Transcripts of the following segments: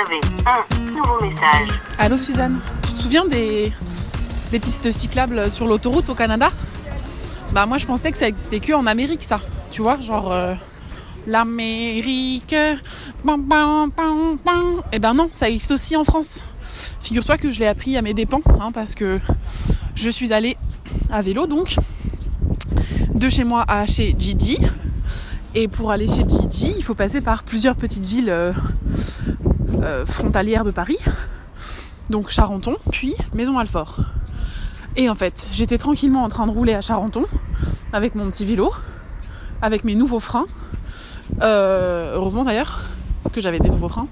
un nouveau message. Allô Suzanne, tu te souviens des, pistes cyclables sur l'autoroute au Canada? Bah moi je pensais que ça existait que en Amérique ça, tu vois, genre euh, l'Amérique. Bam. Eh ben non, ça existe aussi en France. Figure-toi que je l'ai appris à mes dépens, hein, parce que je suis allée à vélo donc de chez moi à chez Gigi. Et pour aller chez Gigi, il faut passer par plusieurs petites villes euh, euh, frontalières de Paris. Donc Charenton, puis Maison-Alfort. Et en fait, j'étais tranquillement en train de rouler à Charenton avec mon petit vélo, avec mes nouveaux freins. Euh, heureusement d'ailleurs que j'avais des nouveaux freins.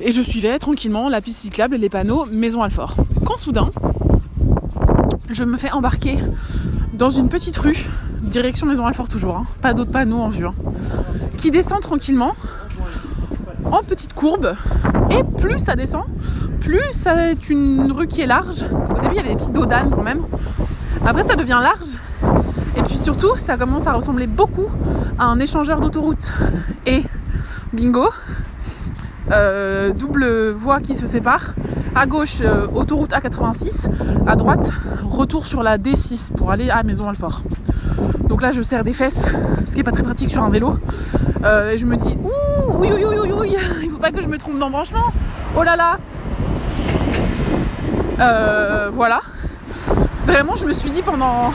Et je suivais tranquillement la piste cyclable et les panneaux Maison Alfort. Quand soudain, je me fais embarquer dans une petite rue, direction Maison Alfort toujours, hein, pas d'autres panneaux en vue, hein, qui descend tranquillement en petite courbe. Et plus ça descend, plus ça est une rue qui est large. Au début, il y avait des petites dos quand même. Après, ça devient large. Et puis surtout, ça commence à ressembler beaucoup à un échangeur d'autoroute. Et bingo, euh, double voie qui se sépare. À gauche, euh, autoroute A86. À droite, retour sur la D6 pour aller à Maison Alfort. Donc là, je serre des fesses, ce qui est pas très pratique sur un vélo. Euh, et je me dis, ouh, oui, oui, il faut pas que je me trompe d'embranchement. Oh là là. Euh, voilà. Vraiment, je me suis dit pendant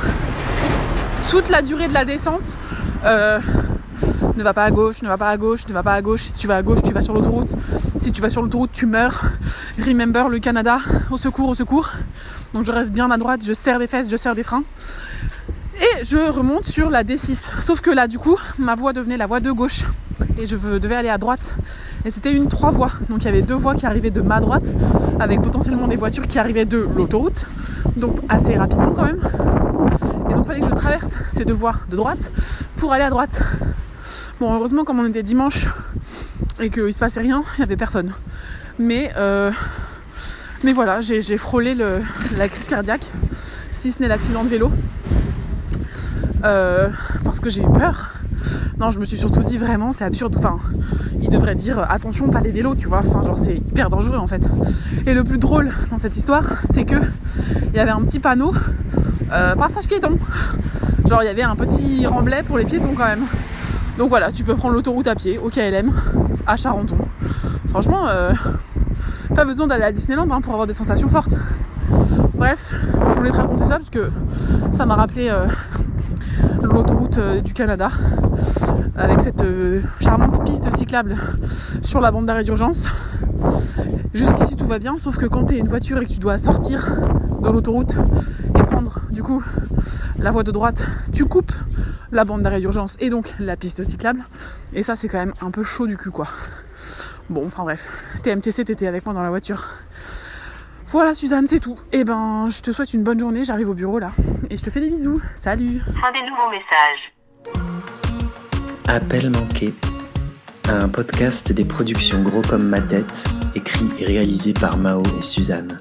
toute la durée de la descente, euh, ne va pas à gauche, ne va pas à gauche, ne va pas à gauche. Si tu vas à gauche, tu vas sur l'autoroute. Si tu vas sur l'autoroute, tu meurs. Remember le Canada, au secours, au secours. Donc je reste bien à droite, je serre des fesses, je serre des freins. Je remonte sur la D6. Sauf que là, du coup, ma voie devenait la voie de gauche. Et je devais aller à droite. Et c'était une trois voies. Donc il y avait deux voies qui arrivaient de ma droite, avec potentiellement des voitures qui arrivaient de l'autoroute. Donc assez rapidement quand même. Et donc il fallait que je traverse ces deux voies de droite pour aller à droite. Bon, heureusement, comme on était dimanche et qu'il se passait rien, il n'y avait personne. Mais, euh, mais voilà, j'ai frôlé la crise cardiaque, si ce n'est l'accident de vélo. Euh, parce que j'ai eu peur. Non, je me suis surtout dit vraiment, c'est absurde. Enfin, il devrait dire attention, pas les vélos, tu vois. Enfin, genre, c'est hyper dangereux en fait. Et le plus drôle dans cette histoire, c'est que il y avait un petit panneau euh, passage piéton. Genre, il y avait un petit remblai pour les piétons quand même. Donc voilà, tu peux prendre l'autoroute à pied au KLM à Charenton. Franchement, euh, pas besoin d'aller à Disneyland hein, pour avoir des sensations fortes. Bref, je voulais te raconter ça parce que ça m'a rappelé euh, l'autoroute euh, du Canada avec cette euh, charmante piste cyclable sur la bande d'arrêt d'urgence. Jusqu'ici tout va bien, sauf que quand tu es une voiture et que tu dois sortir de l'autoroute et prendre du coup la voie de droite, tu coupes la bande d'arrêt d'urgence et donc la piste cyclable. Et ça c'est quand même un peu chaud du cul quoi. Bon, enfin bref, TMTC, t'étais avec moi dans la voiture. Voilà Suzanne, c'est tout. Et ben, je te souhaite une bonne journée, j'arrive au bureau là. Et je te fais des bisous. Salut Fin des nouveaux messages. Appel manqué. Un podcast des productions Gros comme ma tête, écrit et réalisé par Mao et Suzanne.